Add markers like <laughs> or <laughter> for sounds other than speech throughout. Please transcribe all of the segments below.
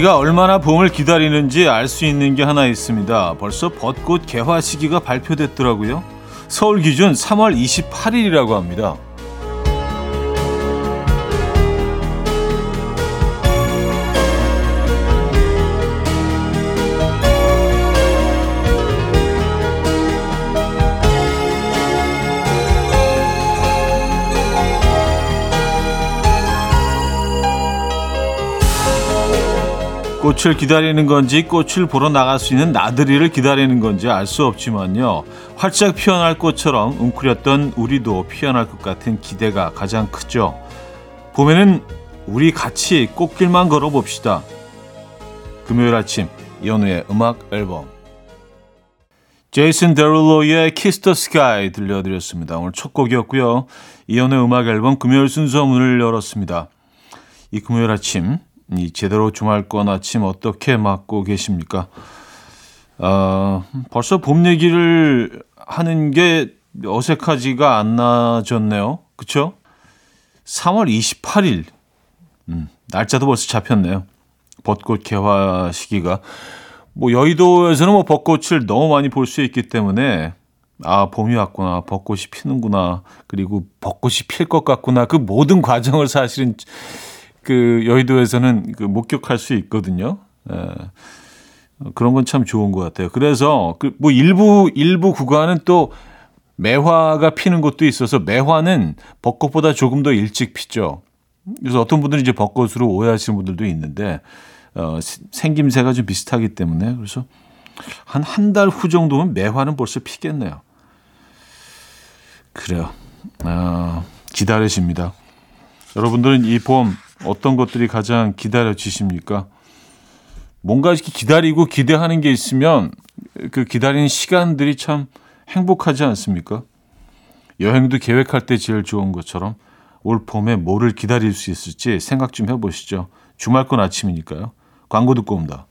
우리가 얼마나 봄을 기다리는지 알 수 있는 게 하나 있습니다. 벌써 벚꽃 개화 시기가 발표됐더라고요. 서울 기준 3월 28일이라고 합니다. 꽃을 기다리는 건지 꽃을 보러 나갈 수 있는 나들이를 기다리는 건지 알 수 없지만요. 활짝 피어날 꽃처럼 웅크렸던 우리도 피어날 것 같은 기대가 가장 크죠. 봄에는 우리 같이 꽃길만 걸어봅시다. 금요일 아침 이현우의 음악 앨범 제이슨 데룰로의 Kiss the Sky 들려드렸습니다. 오늘 첫 곡이었고요. 이현우의 음악 앨범 금요일 순서 문을 열었습니다. 이 금요일 아침 이 제대로 주말권 아침 어떻게 맞고 계십니까? 어, 벌써 봄 얘기를 하는 게 어색하지가 않아졌네요. 그쵸? 3월 28일. 음, 날짜도 벌써 잡혔네요. 벚꽃 개화 시기가. 뭐 여의도에서는 뭐 벚꽃을 너무 많이 볼 수 있기 때문에 아 봄이 왔구나 벚꽃이 피는구나 그리고 벚꽃이 필 것 같구나 그 모든 과정을 사실은 그 여의도에서는 그 목격할 수 있거든요. 에, 예. 그런 건 참 좋은 것 같아요. 그래서 그 뭐 일부 일부 구간은 또 매화가 피는 곳도 있어서 매화는 벚꽃보다 조금 더 일찍 피죠. 그래서 어떤 분들은 이제 벚꽃으로 오해하시는 분들도 있는데 어, 생김새가 좀 비슷하기 때문에 그래서 한 한 달 후 정도면 매화는 벌써 피겠네요. 그래요. 어, 기다리십니다. 여러분들은 이 봄 어떤 것들이 가장 기다려지십니까? 뭔가 이렇게 기다리고 기대하는 게 있으면 그 기다리는 시간들이 참 행복하지 않습니까? 여행도 계획할 때 제일 좋은 것처럼 올 봄에 뭐를 기다릴 수 있을지 생각 좀 해보시죠. 주말권 아침이니까요. 광고 듣고 옵니다.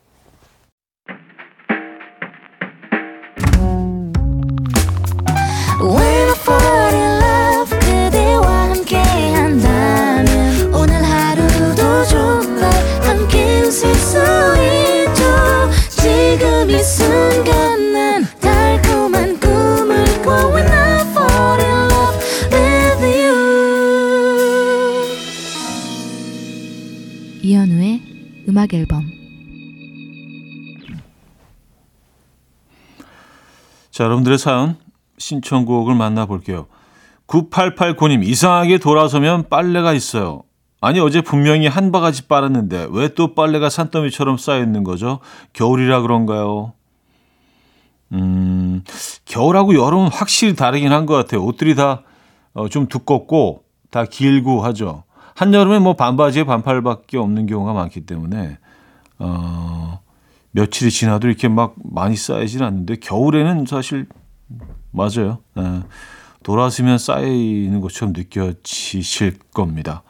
자, 여러분들의 사연 신청곡을 만나볼게요. 9889님, 이상하게 돌아서면 빨래가 있어요. 아니, 어제 분명히 한 바가지 빨았는데 왜 또 빨래가 산더미처럼 쌓여있는 거죠? 겨울이라 그런가요? 음, 겨울하고 여름은 확실히 다르긴 한 것 같아요. 옷들이 다좀 어, 두껍고 다 길고 하죠. 한여름에 뭐 반바지에 반팔밖에 없는 경우가 많기 때문에 어, 며칠이 지나도 이렇게 막 많이 쌓이지는 않는데 겨울에는 사실 맞아요. 예, 돌아서면 쌓이는 것처럼 느껴지실 겁니다.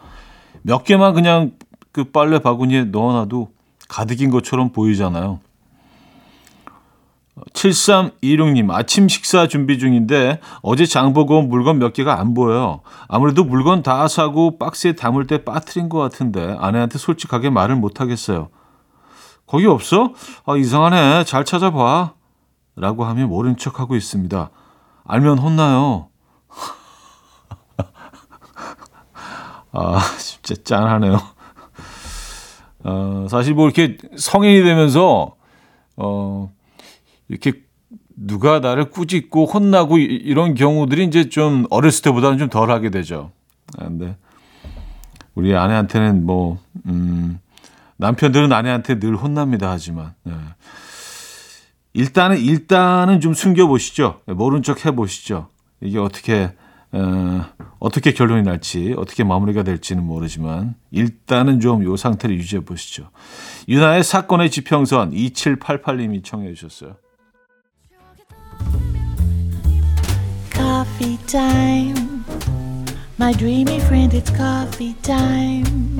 몇 개만 그냥 그 빨래 바구니에 넣어놔도 가득인 것처럼 보이잖아요. 7326님, 아침 식사 준비 중인데 어제 장 보고 온 물건 몇 개가 안 보여요. 아무래도 물건 다 사고 박스에 담을 때 빠뜨린 것 같은데 아내한테 솔직하게 말을 못 하겠어요. 거기 없어? 아, 이상하네. 잘 찾아봐. 라고 하며 모른 척 하고 있습니다. 알면 혼나요. <laughs> 아, 진짜 짠하네요. 어, 사실 뭐 이렇게 성인이 되면서, 어, 이렇게 누가 나를 꾸짖고 혼나고 이런 경우들이 이제 좀 어렸을 때보다는 좀 덜 하게 되죠. 아, 근데 우리 아내한테는 뭐, 음, 남편들은 아내한테 늘 혼납니다. 하지만, 네. 일단은, 일단은 좀 숨겨보시죠. 모른 척 해보시죠. 이게 어떻게, 어, 어떻게 결론이 날지, 어떻게 마무리가 될지는 모르지만, 일단은 좀 요 상태를 유지해 보시죠. 유나의 사건의 지평선 2788님이 청해 주셨어요. My dreamy friend, it's coffee time.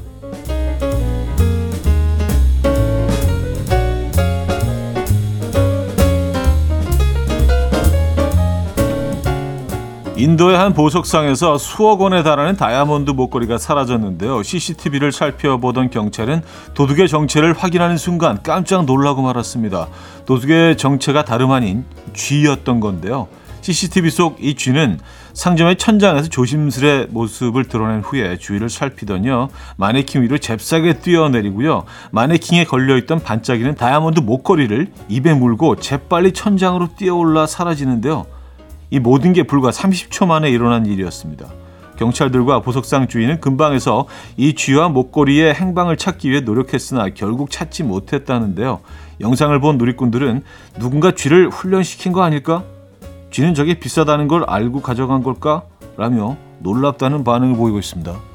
인도의 한 보석상에서 수억 원에 달하는 다이아몬드 목걸이가 사라졌는데요. CCTV를 살펴보던 경찰은 도둑의 정체를 확인하는 순간 깜짝 놀라고 말았습니다. 도둑의 정체가 다름 아닌 쥐였던 건데요. CCTV 속 이 쥐는 상점의 천장에서 조심스레 모습을 드러낸 후에 주위를 살피더니요. 마네킹 위로 잽싸게 뛰어내리고요. 마네킹에 걸려있던 반짝이는 다이아몬드 목걸이를 입에 물고 재빨리 천장으로 뛰어올라 사라지는데요. 이 모든 게 불과 30초 만에 일어난 일이었습니다. 경찰들과 보석상 주인은 근방에서 이 쥐와 목걸이의 행방을 찾기 위해 노력했으나 결국 찾지 못했다는데요. 영상을 본 누리꾼들은 누군가 쥐를 훈련시킨 거 아닐까? 쥐는 저게 비싸다는 걸 알고 가져간 걸까? 라며 놀랍다는 반응을 보이고 있습니다.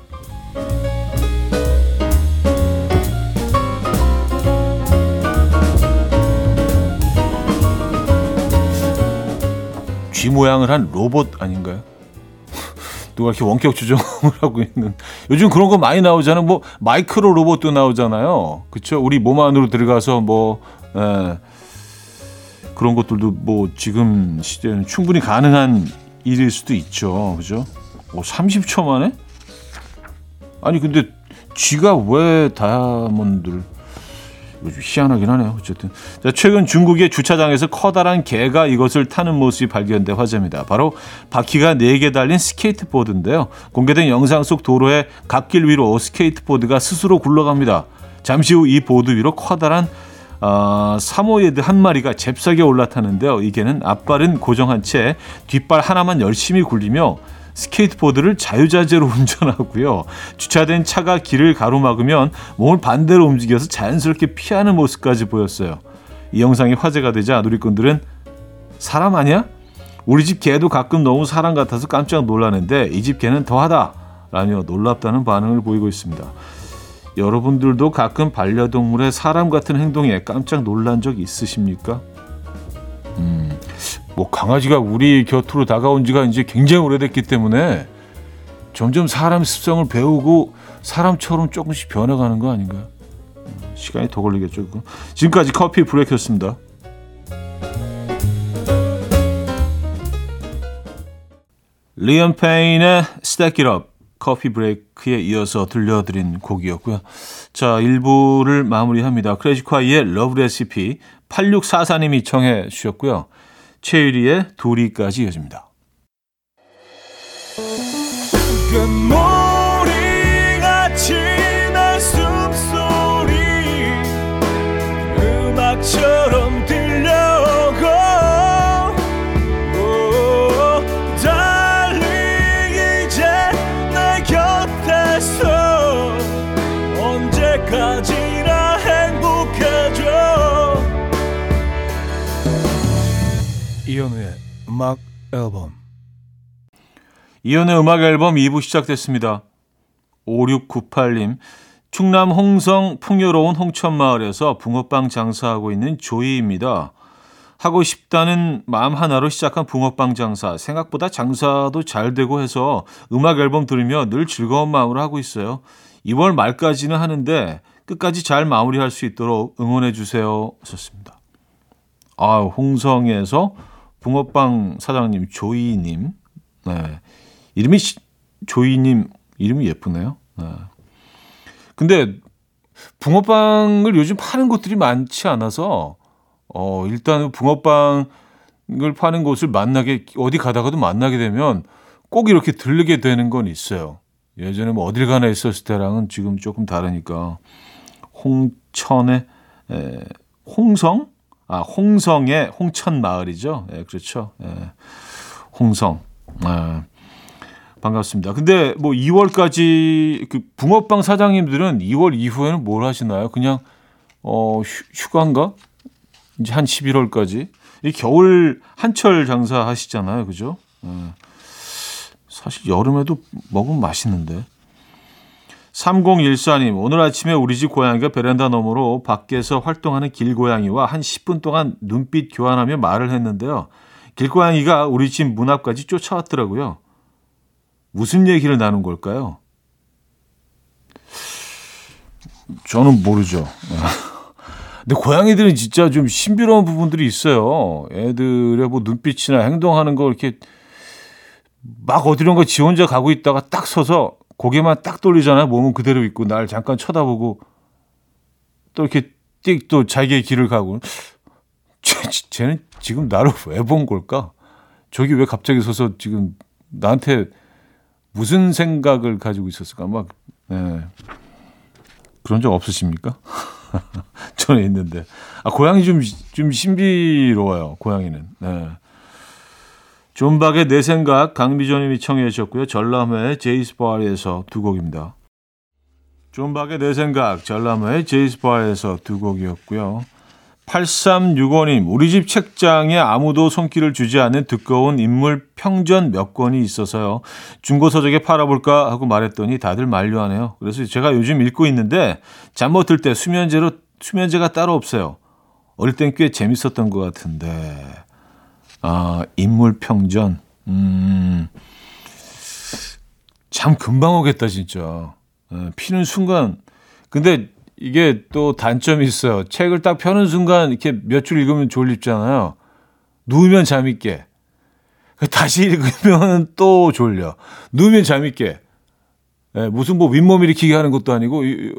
쥐 모양을 한 로봇 아닌가요? <laughs> 누가 이렇게 원격 조정을 <laughs> 하고 있는 요즘 그런 거 많이 나오잖아요. 뭐 마이크로 로봇도 나오잖아요. 그렇죠? 우리 몸 안으로 들어가서 뭐 에, 그런 것들도 뭐 지금 시대는 충분히 가능한 일일 수도 있죠. 그죠? 뭐 30초 만에? 아니 근데 쥐가 왜 다이아몬드를 좀 희한하긴 하네요. 어쨌든 자, 최근 중국의 주차장에서 커다란 개가 이것을 타는 모습이 발견돼 화제입니다. 바로 바퀴가 4개 달린 스케이트보드인데요. 공개된 영상 속 도로의 갓길 위로 스케이트보드가 스스로 굴러갑니다. 잠시 후 이 보드 위로 커다란 어, 사모예드 한 마리가 잽싸게 올라타는데요. 이 개는 앞발은 고정한 채 뒷발 하나만 열심히 굴리며 스케이트보드를 자유자재로 <laughs> 운전하고요. 주차된 차가 길을 가로막으면 몸을 반대로 움직여서 자연스럽게 피하는 모습까지 보였어요. 이 영상이 화제가 되자 누리꾼들은 사람 아니야? 우리 집 개도 가끔 너무 사람 같아서 깜짝 놀라는데 이 집 개는 더하다 라며 놀랍다는 반응을 보이고 있습니다. 여러분들도 가끔 반려동물의 사람 같은 행동에 깜짝 놀란 적 있으십니까? 음, 뭐 강아지가 우리 곁으로 다가온 지가 이제 굉장히 오래됐기 때문에 점점 사람 습성을 배우고 사람처럼 조금씩 변해가는 거 아닌가요? 음, 시간이 더 걸리겠죠. 그거. 지금까지 coffee break였습니다. 리암 페인의 Stack It Up coffee break에 이어서 들려드린 곡이었고요. 자, 1부를 마무리합니다. 클래지콰이의 Love Recipe 8644님이 청해 주셨고요. 최유리의 둘이까지 이어집니다. 이현우의 음악 앨범 이연의 음악 앨범 2부 시작됐습니다. 5698님, 충남 홍성 풍요로운 홍천마을에서 붕어빵 장사하고 있는 조이입니다. 하고 싶다는 마음 하나로 시작한 붕어빵 장사. 생각보다 장사도 잘 되고 해서 음악 앨범 들으며 늘 즐거운 마음으로 하고 있어요. 2월 말까지는 하는데 끝까지 잘 마무리할 수 있도록 응원해 주세요. 하셨습니다. 아, 홍성에서 붕어빵 사장님 조이님. 네. 이름이 조이님 이름이 예쁘네요. 네. 근데 붕어빵을 요즘 파는 곳들이 많지 않아서 어 일단 붕어빵을 파는 곳을 만나게 어디 가다가도 만나게 되면 꼭 이렇게 들르게 되는 건 있어요. 예전에 뭐 어딜 가나 있었을 때랑은 지금 조금 다르니까 홍천의 에, 홍성 아 홍성의 홍천 마을이죠. 예, 그렇죠. 예, 홍성. 아, 반갑습니다. 근데 뭐 2월까지 그 붕어빵 사장님들은 2월 이후에는 뭘 하시나요? 그냥 어 휴, 휴가인가? 이제 한 11월까지 이 겨울 한철 장사 하시잖아요, 그죠? 예. 사실 여름에도 먹으면 맛있는데. 3014님, 오늘 아침에 우리 집 고양이가 베란다 너머로 밖에서 활동하는 길고양이와 한 10분 동안 눈빛 교환하며 말을 했는데요. 길고양이가 우리 집 문 앞까지 쫓아왔더라고요. 무슨 얘기를 나눈 걸까요? 저는 모르죠. <laughs> 근데 고양이들은 진짜 좀 신비로운 부분들이 있어요. 애들의 뭐 눈빛이나 행동하는 거 이렇게 막 어디론가 지 혼자 가고 있다가 딱 서서 고개만 딱 돌리잖아요. 몸은 그대로 있고 날 잠깐 쳐다보고 또 이렇게 띡 또 자기의 길을 가고 <laughs> 쟤, 쟤는 지금 나를 왜 본 걸까? 저기 왜 갑자기 서서 지금 나한테 무슨 생각을 가지고 있었을까? 막 예. 그런 적 없으십니까? <laughs> 저는 있는데 아 고양이 좀 좀 신비로워요. 고양이는. 네. 존박의 내 생각 강미정님이 청해 주셨고요. 전람회 J's Bar에서 두 곡입니다. 존박의 내 생각 전람회 J's Bar에서 두 곡이었고요. 8365님 우리 집 책장에 아무도 손길을 주지 않는 두꺼운 인물 평전 몇 권이 있어서요. 중고 서적에 팔아볼까 하고 말했더니 다들 만류하네요. 그래서 제가 요즘 읽고 있는데 잠 못 들 때 수면제로 수면제가 따로 없어요. 어릴 땐 꽤 재밌었던 것 같은데. 아, 인물 평전. 음. 참 금방 오겠다, 진짜. 예, 피는 순간. 근데 이게 또 단점이 있어요. 책을 딱 펴는 순간 이렇게 몇 줄 읽으면 졸립잖아요. 누우면 잠이 깨. 다시 읽으면 또 졸려. 누우면 잠이 깨. 예, 무슨 뭐 윗몸 일으키게 하는 것도 아니고 그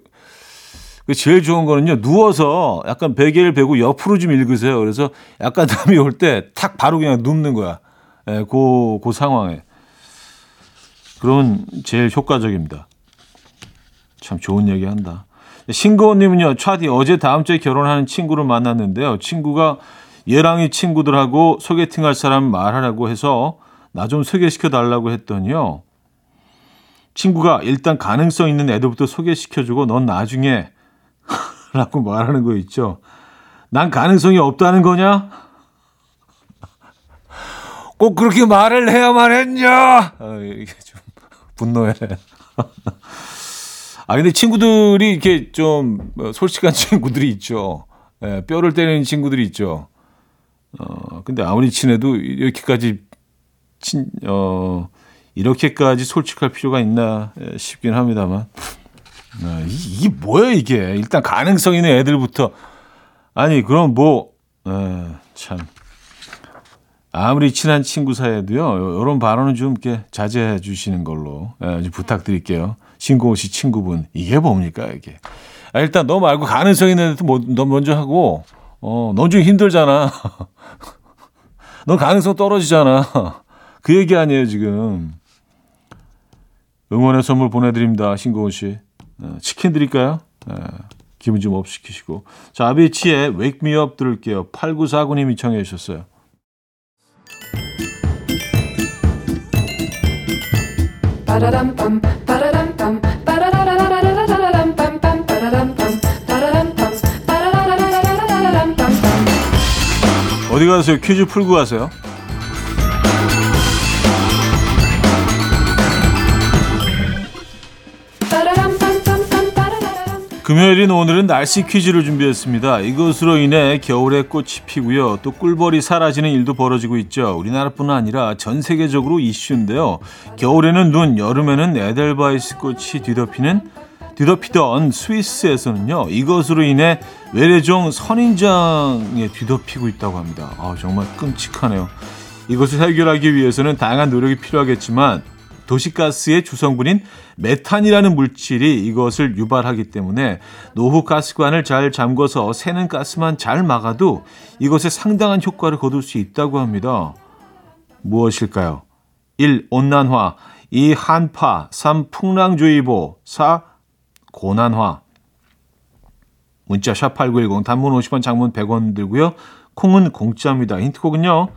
제일 좋은 거는요. 누워서 약간 베개를 베고 옆으로 좀 읽으세요. 그래서 약간 <laughs> 잠이 올 때 탁 바로 그냥 눕는 거야. 예, 그, 그 상황에. 그러면 제일 효과적입니다. 참 좋은 얘기 한다. 신고원님은요, 차디 어제 다음 주에 결혼하는 친구를 만났는데요. 친구가 얘랑이 친구들하고 소개팅 할 사람 말하라고 해서 나 좀 소개시켜 달라고 했더니요. 친구가 일단 가능성 있는 애들부터 소개시켜주고 넌 나중에 라고 말하는 거 있죠. 난 가능성이 없다는 거냐? 꼭 그렇게 말을 해야만 했냐? 어, 이게 좀 분노해. 아 근데 친구들이 이렇게 좀 솔직한 <laughs> 친구들이 있죠. 예, 뼈를 때리는 친구들이 있죠. 어 근데 아무리 친해도 이렇게까지 친 어 이렇게까지 솔직할 필요가 있나 싶긴 합니다만. 아, 이게 뭐야 이게? 일단 가능성 있는 애들부터 아니 그럼 뭐 참. 아무리 친한 친구 사이에도요, 이런 발언은 좀 이렇게 자제해 주시는 걸로 예, 좀 부탁드릴게요. 신고호 씨 친구분. 이게 뭡니까, 이게. 아, 일단 너 말고 가능성 있는 애도 뭐, 너 먼저 하고, 어, 넌좀 힘들잖아. <laughs> 넌 가능성 떨어지잖아. 그 얘기 아니에요, 지금. 응원의 선물 보내드립니다, 신고호 씨. 어, 치킨 드릴까요? 네, 기분 좀 up 시키시고. 자, 아비치의 Wake Me Up 들을게요. 8949님이 청해 주셨어요. 어디 가세요? 퀴즈 풀고 가세요. 금요일인 오늘은 날씨 퀴즈를 준비했습니다. 이것으로 인해 겨울에 꽃이 피고요. 또 꿀벌이 사라지는 일도 벌어지고 있죠. 우리나라뿐 아니라 전 세계적으로 이슈인데요. 겨울에는 눈, 여름에는 에델바이스 꽃이 뒤덮이는 뒤덮이던 스위스에서는요. 이것으로 인해 외래종 선인장에 뒤덮이고 있다고 합니다. 아, 정말 끔찍하네요. 이것을 해결하기 위해서는 다양한 노력이 필요하겠지만 도시가스의 주성분인 메탄이라는 물질이 이것을 유발하기 때문에 노후 가스관을 잘 잠궈서 새는 가스만 잘 막아도 이것에 상당한 효과를 거둘 수 있다고 합니다. 무엇일까요? 1. 온난화 2. 한파 3. 풍랑주의보 4. 고난화 문자 샵8910 단문 50원 장문 100원 들고요. 콩은 공짜입니다. 힌트곡은요.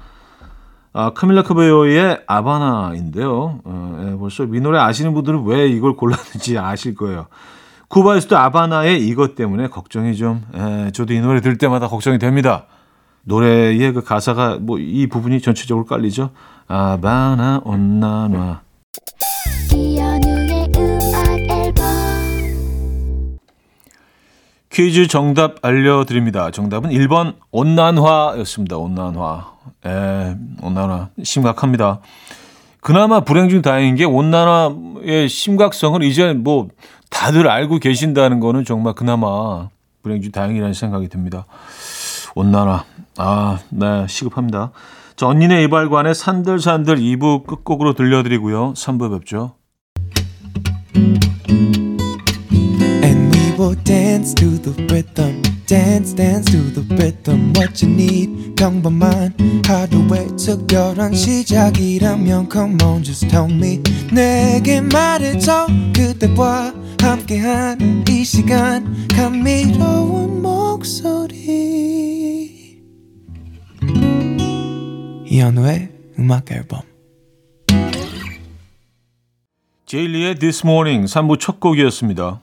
아, 카밀라 카베요의 아바나인데요. 어, 예, 벌써 이 노래 아시는 분들은 왜 이걸 골랐는지 아실 거예요. 쿠바에서도 아바나의 이것 때문에 걱정이 좀, 예, 저도 이 노래 들을 때마다 걱정이 됩니다. 노래의 그 가사가 뭐 이 부분이 전체적으로 깔리죠. 아바나 온나나. 퀴즈 정답 알려드립니다. 정답은 1번 온난화였습니다. 온난화. 에, 온난화 심각합니다. 그나마 불행 중 다행인 게 온난화의 심각성을 이제 뭐 다들 알고 계신다는 거는 정말 그나마 불행 중 다행이라는 생각이 듭니다. 온난화. 아, 네, 시급합니다. 자, 언니네 이발관의 산들산들 2부 끝곡으로 들려드리고요. 3부 뵙죠. Will dance to the rhythm. Dance, dance to the rhythm. What you need, 평범한 하루의 특별한 시작이라면 Come on, just tell me. 내게 말해줘. 그대와 함께한 이 시간. 감미로운 목소리. 이현우의 음악 앨범. 제일리의 This Morning 3부 첫 곡이었습니다.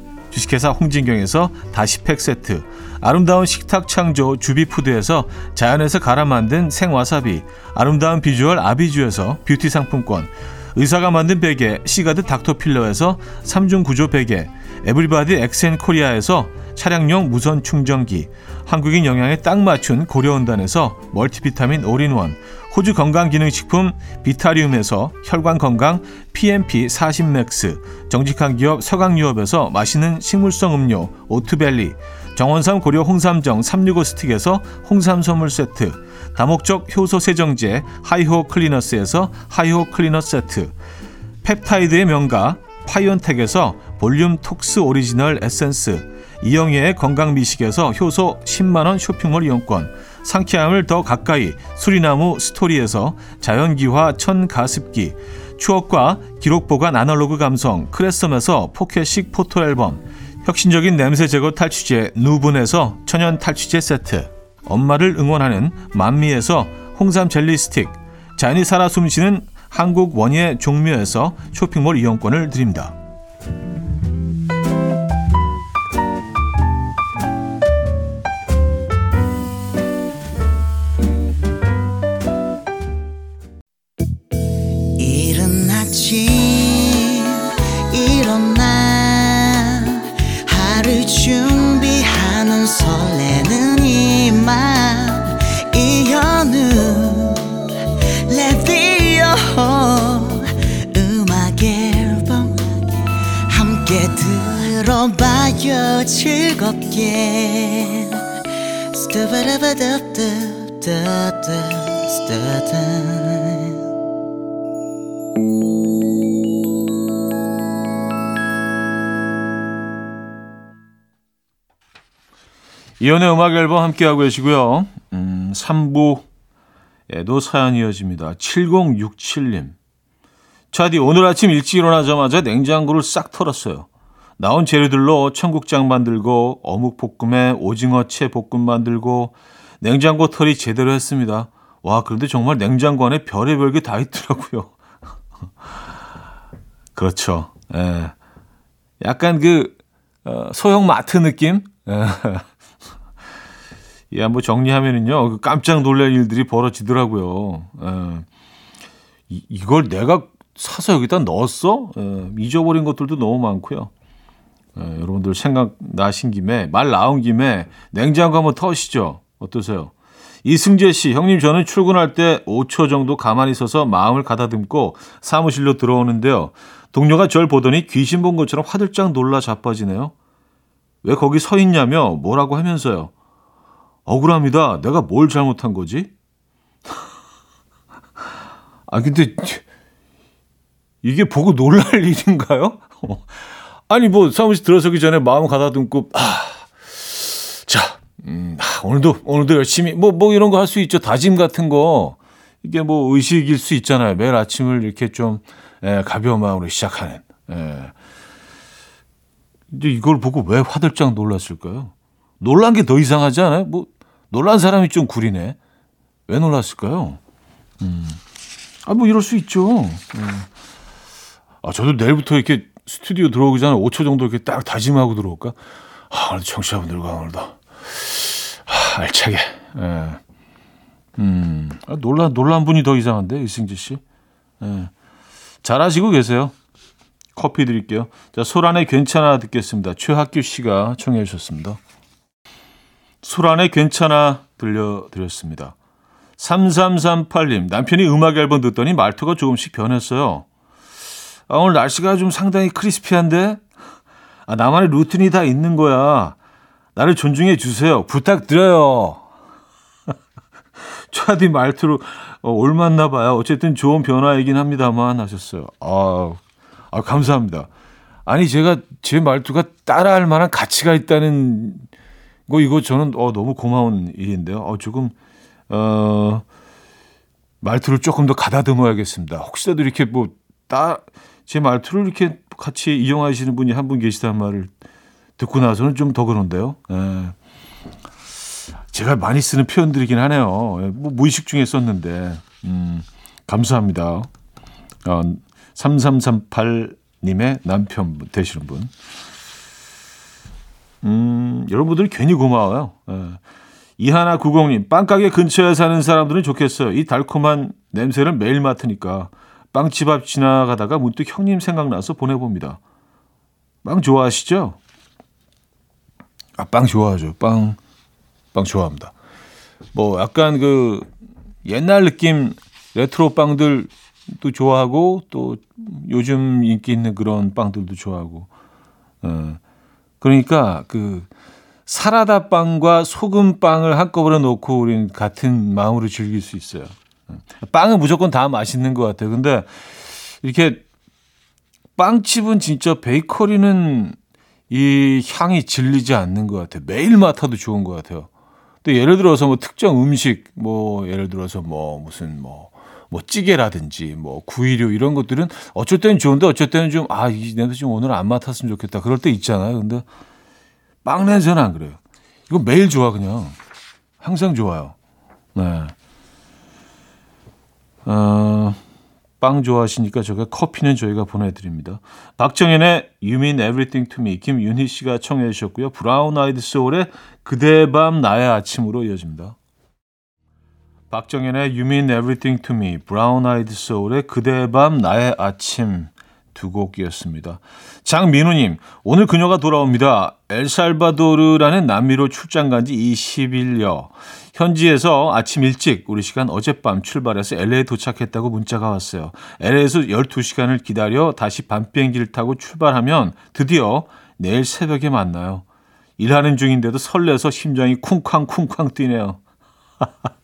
주식회사 홍진경에서 다시팩 세트, 아름다운 식탁 창조 주비푸드에서 자연에서 갈아 만든 생와사비, 아름다운 비주얼 아비주에서 뷰티 상품권, 의사가 만든 베개 시가드 닥터필러에서 3중 구조 베개, 에블바디 엑센코리아에서 차량용 무선 충전기, 한국인 영양에 딱 맞춘 고려원단에서 멀티비타민 올인원, 호주 건강기능식품 비타리움에서 혈관건강 PMP 40맥스, 정직한 기업 서강유업에서 맛있는 식물성 음료 오트벨리, 정원삼 고려 홍삼정 365 스틱에서 홍삼 선물 세트, 다목적 효소 세정제 하이호 클리너스에서 하이호 클리너 세트, 펩타이드의 명가 파이온텍에서 볼륨 톡스 오리지널 에센스, 이영애의 건강미식에서 효소 10만원 쇼핑몰 이용권, 상쾌함을 더 가까이 수리나무 스토리에서 자연기화 천가습기, 추억과 기록 보관 아날로그 감성 크레썸에서 포켓식 포토 앨범, 혁신적인 냄새 제거 탈취제 누분에서 천연 탈취제 세트, 엄마를 응원하는 만미에서 홍삼 젤리 스틱, 자연이 살아 숨쉬는 한국 원예 종묘에서 쇼핑몰 이용권을 드립니다. 들어봐요 즐겁게 스타바라바답답답답 이연의 음악 앨범 함께하고 계시고요. 음, 3부에도 사연 이어집니다. 7067님. 차디 오늘 아침 일찍 일어나자마자 냉장고를 싹 털었어요. 나온 재료들로 청국장 만들고 어묵 볶음에 오징어 채 볶음 만들고 냉장고 털이 제대로 했습니다. 와 그런데 정말 냉장고 안에 별의별 게 다 있더라고요. <laughs> 그렇죠. 예. 약간 그 어, 소형 마트 느낌? 예. <laughs> 예, 뭐 정리하면은요, 그 깜짝 놀랄 일들이 벌어지더라고요. 예. 이, 이걸 내가 사서 여기다 넣었어? 예, 잊어버린 것들도 너무 많고요. 예, 여러분들 생각 나신 김에, 말 나온 김에 냉장고 한번 터시죠. 어떠세요? 이승재 씨, 형님 저는 출근할 때 5초 정도 가만히 있어서 마음을 가다듬고 사무실로 들어오는데요. 동료가 절 보더니 귀신 본 것처럼 화들짝 놀라 자빠지네요. 왜 거기 서 있냐며 뭐라고 하면서요. 억울합니다. 내가 뭘 잘못한 거지? <laughs> 아, 근데 이게 보고 놀랄 <laughs> 일인가요? 아니, 뭐 사무실 들어서기 전에 마음 가다듬고, 아, 자, 음, 아, 오늘도, 오늘도 열심히, 뭐, 뭐 이런 거 할 수 있죠. 다짐 같은 거. 이게 뭐 의식일 수 있잖아요. 매일 아침을 이렇게 좀 예, 가벼운 마음으로 시작하는. 예. 근데 이걸 보고 왜 화들짝 놀랐을까요? 놀란 게 더 이상하지 않아요? 뭐 놀란 사람이 좀 구리네. 왜 놀랐을까요? 음. 아, 뭐 이럴 수 있죠. 음. 아, 저도 내일부터 이렇게 스튜디오 들어오기 전에 5초 정도 이렇게 딱 다짐하고 들어올까? 아, 오늘도 청취자분들과 오늘도 아, 알차게. 예. 음. 아, 놀란 놀란 분이 더 이상한데 이승재 씨. 예. 잘하시고 계세요. 커피 드릴게요. 자, 소란의 괜찮아 듣겠습니다. 최학규 씨가 청해 주셨습니다. 소란의 괜찮아 들려드렸습니다. 3338님, 남편이 음악 앨범 듣더니 말투가 조금씩 변했어요. 아, 오늘 날씨가 좀 상당히 크리스피한데? 아, 나만의 루틴이 다 있는 거야. 나를 존중해 주세요. 부탁드려요. <laughs> 차디 말투로 어, 옮았나 봐요. 어쨌든 좋은 변화이긴 합니다만 하셨어요. 아, 아, 감사합니다. 아니, 제가 제 말투가 따라할 만한 가치가 있다는 거, 이거 저는 어, 너무 고마운 일인데요. 어, 조금, 어, 말투를 조금 더 가다듬어야겠습니다. 혹시라도 이렇게 뭐, 따, 제 말투를 이렇게 같이 이용하시는 분이 한 분 계시다는 말을 듣고 나서는 좀 더 그런데요. 예. 제가 많이 쓰는 표현들이긴 하네요. 예, 뭐 무의식 중에 썼는데. 음, 감사합니다. 어, 3338님의 남편 되시는 분. 음, 여러분들이 괜히 고마워요. 예. 이하나 90님, 빵가게 근처에 사는 사람들은 좋겠어요. 이 달콤한 냄새를 매일 맡으니까 빵집 앞 지나가다가 문득 형님 생각나서 보내봅니다. 빵 좋아하시죠? 아, 빵 좋아하죠. 빵, 빵 좋아합니다. 뭐, 약간 그, 옛날 느낌 레트로 빵들도 좋아하고, 또 요즘 인기 있는 그런 빵들도 좋아하고, 어, 그러니까 그, 사라다 빵과 소금 빵을 한꺼번에 놓고 우리는 같은 마음으로 즐길 수 있어요. 빵은 무조건 다 맛있는 것 같아요. 근데 이렇게 빵집은 진짜 베이커리는 이 향이 질리지 않는 것 같아요. 매일 맡아도 좋은 것 같아요. 또 예를 들어서 뭐 특정 음식, 뭐 예를 들어서 뭐 무슨 뭐, 뭐 찌개라든지 뭐 구이류 이런 것들은 어쩔 때는 좋은데 어쩔 때는 좀, 아, 이 냄새 좀 오늘 안 맡았으면 좋겠다. 그럴 때 있잖아요. 근데 빵 냄새는 안 그래요. 이거 매일 좋아, 그냥. 항상 좋아요. 네. 어, 빵 좋아하시니까 제가 커피는 저희가 보내드립니다. 박정현의 You Mean Everything to Me 김윤희 씨가 청해 주셨고요. 브라운 아이드 소울의 그대 밤 나의 아침으로 이어집니다. 박정현의 You Mean Everything to Me 브라운 아이드 소울의 그대 밤 나의 아침 두 곡이었습니다. 장민우님, 오늘 그녀가 돌아옵니다. 엘살바도르라는 남미로 출장 간지 20일여. 현지에서 아침 일찍 우리 시간 어젯밤 출발해서 LA에 도착했다고 문자가 왔어요. LA에서 12시간을 기다려 다시 밤 비행기를 타고 출발하면 드디어 내일 새벽에 만나요. 일하는 중인데도 설레서 심장이 쿵쾅쿵쾅 뛰네요. <laughs>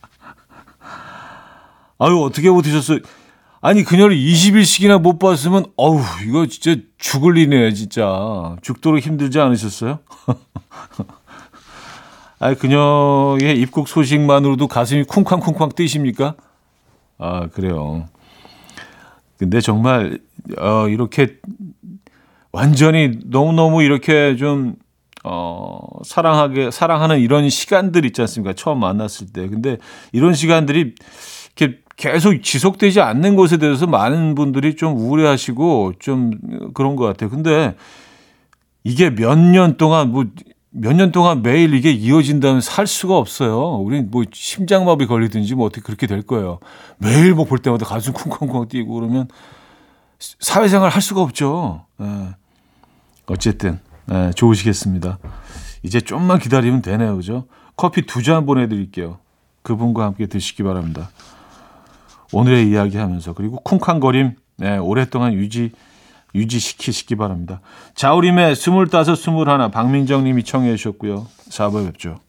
아유, 어떻게 버티셨어요? 아니, 그녀를 20일씩이나 못 봤으면, 어우, 이거 진짜 죽을 일이네, 진짜. 죽도록 힘들지 않으셨어요? <laughs> 아, 그녀의 입국 소식만으로도 가슴이 쿵쾅쿵쾅 뛰십니까? 아, 그래요. 근데 정말, 어, 이렇게 완전히 너무 너무 이렇게 좀, 어, 사랑하게, 사랑하는 이런 시간들 있지 않습니까? 처음 만났을 때. 근데 이런 시간들이 이렇게 계속 지속되지 않는 것에 대해서 많은 분들이 좀 우울해하시고 좀 그런 것 같아요. 근데 이게 몇 년 동안 뭐 몇 년 동안 매일 이게 이어진다면 살 수가 없어요. 우린 뭐 심장마비 걸리든지 뭐 어떻게 그렇게 될 거예요. 매일 뭐 볼 때마다 가슴 쿵쿵쿵 뛰고 그러면 사회생활 할 수가 없죠. 예. 어쨌든 예, 좋으시겠습니다. 이제 좀만 기다리면 되네요, 그죠? 커피 두 잔 보내드릴게요. 그분과 함께 드시기 바랍니다. 오늘의 이야기 하면서 그리고 쿵쾅거림 네, 오랫동안 유지 유지시키시기 바랍니다. 자우림의 스물다섯 스물하나 박민정 님이 청해 주셨고요. 4부에 뵙죠.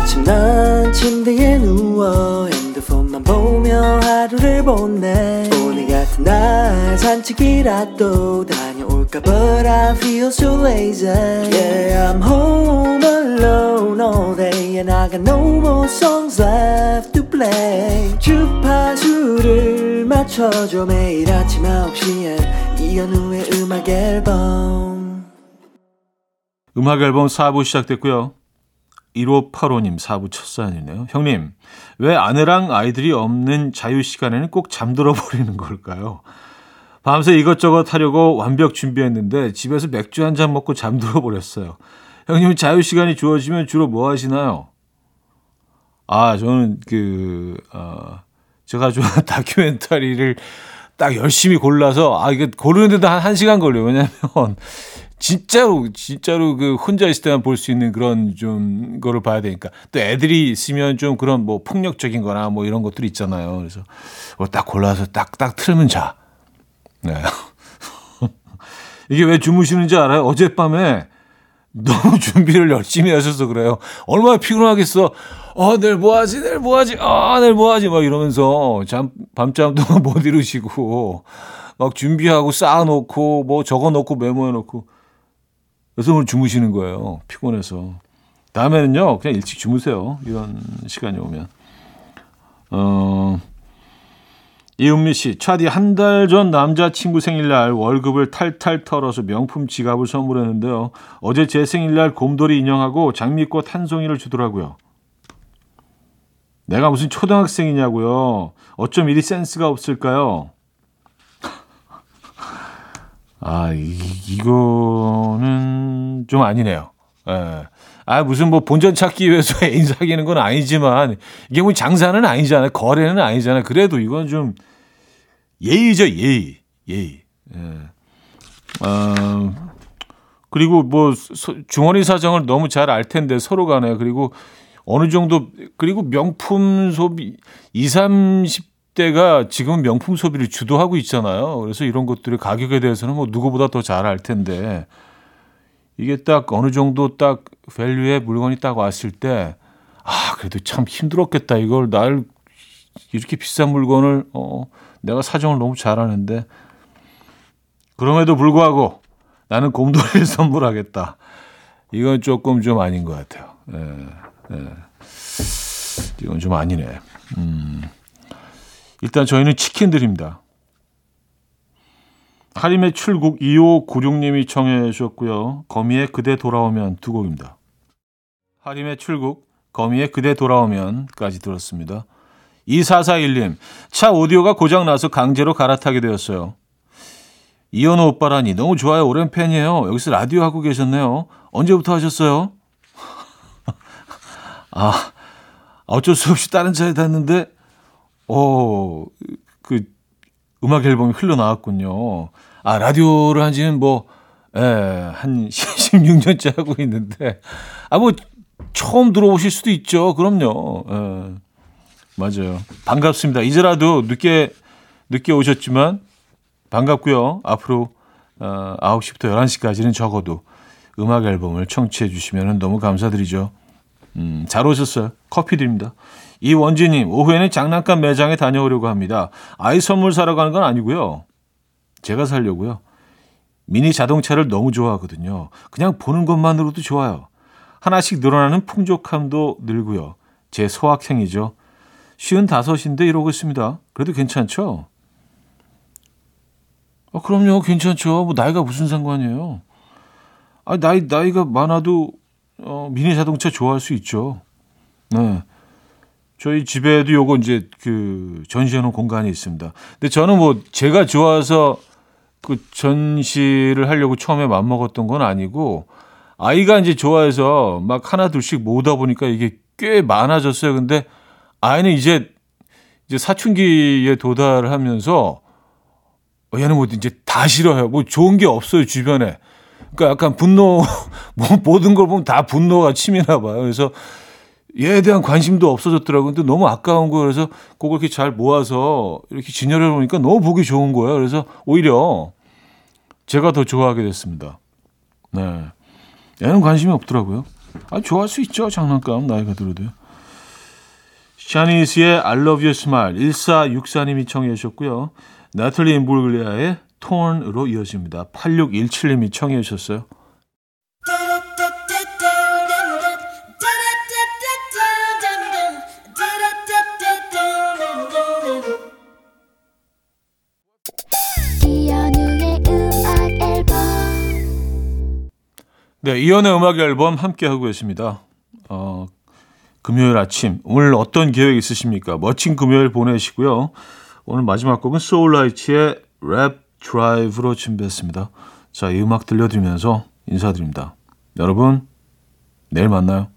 아침 난 침대에 누워 핸드폰만 보며 하루를 보내 오늘 같은 날 산책이라도 다 녀올까 But I feel so lazy Yeah I'm home alone all day And I got no more songs left to play 주파수를 맞춰줘 매일 아침 9시에 이현우의 음악 앨범 음악 앨범 4부 시작됐고요. 1585님 4부 첫 사연이네요. 형님, 왜 아내랑 아이들이 없는 자유 시간에는 꼭 잠들어 버리는 걸까요? 밤새 이것저것 하려고 완벽 준비했는데 집에서 맥주 한 잔 먹고 잠들어 버렸어요. 형님 자유 시간이 주어지면 주로 뭐 하시나요? 아, 저는 그 어, 제가 좋아하는 <laughs> 다큐멘터리를 딱 열심히 골라서 아 이게 고르는데도 한 1시간 걸려요. 왜냐면 진짜로 진짜로 그 혼자 있을 때만 볼 수 있는 그런 좀 거를 봐야 되니까 또 애들이 있으면 좀 그런 뭐 폭력적인 거나 뭐 이런 것들이 있잖아요. 그래서 그걸 딱 골라서 딱딱 틀면 자. 네. <laughs> 이게 왜 주무시는지 알아요? 어젯밤에 너무 <laughs> 준비를 열심히 하셔서 그래요. 얼마나 피곤하겠어. 어, 내일 뭐 하지? 내일 뭐 하지? 아, 내일 뭐 하지? 막 이러면서 잠, 밤잠 동안 <laughs> 못 이루시고 막 준비하고 쌓아놓고 뭐 적어놓고 메모해놓고 그래서 오늘 주무시는 거예요. 피곤해서. 다음에는요, 그냥 일찍 주무세요. 이런 시간이 오면. 어, 이은미 씨, 차디 한 달 전 남자친구 생일날 월급을 탈탈 털어서 명품 지갑을 선물했는데요. 어제 제 생일날 곰돌이 인형하고 장미꽃 한 송이를 주더라고요. 내가 무슨 초등학생이냐고요. 어쩜 이리 센스가 없을까요? <laughs> 아, 이, 이거는 좀 아니네요. 예. 아, 무슨 뭐 본전 찾기 위해서 <laughs> 애인 사귀는 건 아니지만, 이게 뭐 장사는 아니잖아요. 거래는 아니잖아요. 그래도 이건 좀 예의죠, 예의. 예의. 예. 어, 그리고 뭐 소, 중원이 사정을 너무 잘 알 텐데 서로 간에 그리고 어느 정도 그리고 명품 소비 20, 30대가 지금 명품 소비를 주도하고 있잖아요. 그래서 이런 것들의 가격에 대해서는 뭐 누구보다 더 잘 알 텐데 이게 딱 어느 정도 딱 밸류의 물건이 딱 왔을 때 아, 그래도 참 힘들었겠다. 이걸 날 이렇게 비싼 물건을 어 내가 사정을 너무 잘하는데 그럼에도 불구하고 나는 곰돌이를 <laughs> 선물하겠다. 이건 조금 좀 아닌 것 같아요. 예, 예. 이건 좀 아니네. 음. 일단 저희는 치킨 드립니다. 하림의 출국 2596님이 청해 주셨고요. 거미의 그대 돌아오면 두 곡입니다. 하림의 출국, 거미의 그대 돌아오면까지 들었습니다. 2441님, 차 오디오가 고장나서 강제로 갈아타게 되었어요. 이현우 오빠라니 너무 좋아요. 오랜 팬이에요. 여기서 라디오 하고 계셨네요. 언제부터 하셨어요? <laughs> 아, 어쩔 수 없이 다른 차에 탔는데, 어, 그, 음악 앨범이 흘러나왔군요. 아, 라디오를 한 지는 뭐, 예, 한 <laughs> 16년째 하고 있는데, 아, 뭐, 처음 들어오실 수도 있죠. 그럼요. 예, 맞아요. 반갑습니다. 이제라도 늦게, 늦게 오셨지만, 반갑고요. 앞으로, 어, 9시부터 11시까지는 적어도 음악 앨범을 청취해 주시면 너무 감사드리죠. 음, 잘 오셨어요. 커피 드립니다. 이원지님, 오후에는 장난감 매장에 다녀오려고 합니다. 아이 선물 사러 가는 건 아니고요. 제가 살려고요. 미니 자동차를 너무 좋아하거든요. 그냥 보는 것만으로도 좋아요. 하나씩 늘어나는 풍족함도 늘고요. 제 소확행이죠. 쉬운 다섯인데 이러고 있습니다. 그래도 괜찮죠? 아, 그럼요. 괜찮죠. 뭐 나이가 무슨 상관이에요. 아, 나이, 나이가 많아도 어, 미니 자동차 좋아할 수 있죠. 네. 저희 집에도 요거 이제 그 놓은 공간이 있습니다. 근데 저는 뭐 제가 좋아서 그 전시를 하려고 처음에 맘먹었던 건 아니고 아이가 이제 좋아해서 막 하나 둘씩 모으다 보니까 이게 꽤 많아졌어요. 근데 아이는 이제 이제 사춘기에 도달을 하면서 어, 얘는 뭐 이제 다 싫어요. 뭐 좋은 게 없어요 주변에. 그러니까 약간 분노 <laughs> 뭐 모든 걸 보면 다 분노가 치미나 봐요. 그래서 얘에 대한 관심도 없어졌더라고요. 근데 너무 아까운 거예요. 그래서 그걸 이렇게 잘 모아서 이렇게 진열해 놓으니까 너무 보기 좋은 거예요. 그래서 오히려 제가 더 좋아하게 됐습니다. 네. 얘는 관심이 없더라고요. 아, 좋아할 수 있죠. 장난감 나이가 들어도요. 샤니스의 I love you smile 1464님이 청해 주셨고요. 나틀리 임블리아의 톤으로 이어집니다. 8617님이 청해 주셨어요. 네, 이연의 음악 앨범 함께 하고 계십니다. 어, 금요일 아침 오늘 어떤 계획 있으십니까? 멋진 금요일 보내시고요. 오늘 마지막 곡은 소울라이츠의 랩 드라이브로 준비했습니다. 자, 이 음악 들려드리면서 인사드립니다. 여러분, 내일 만나요.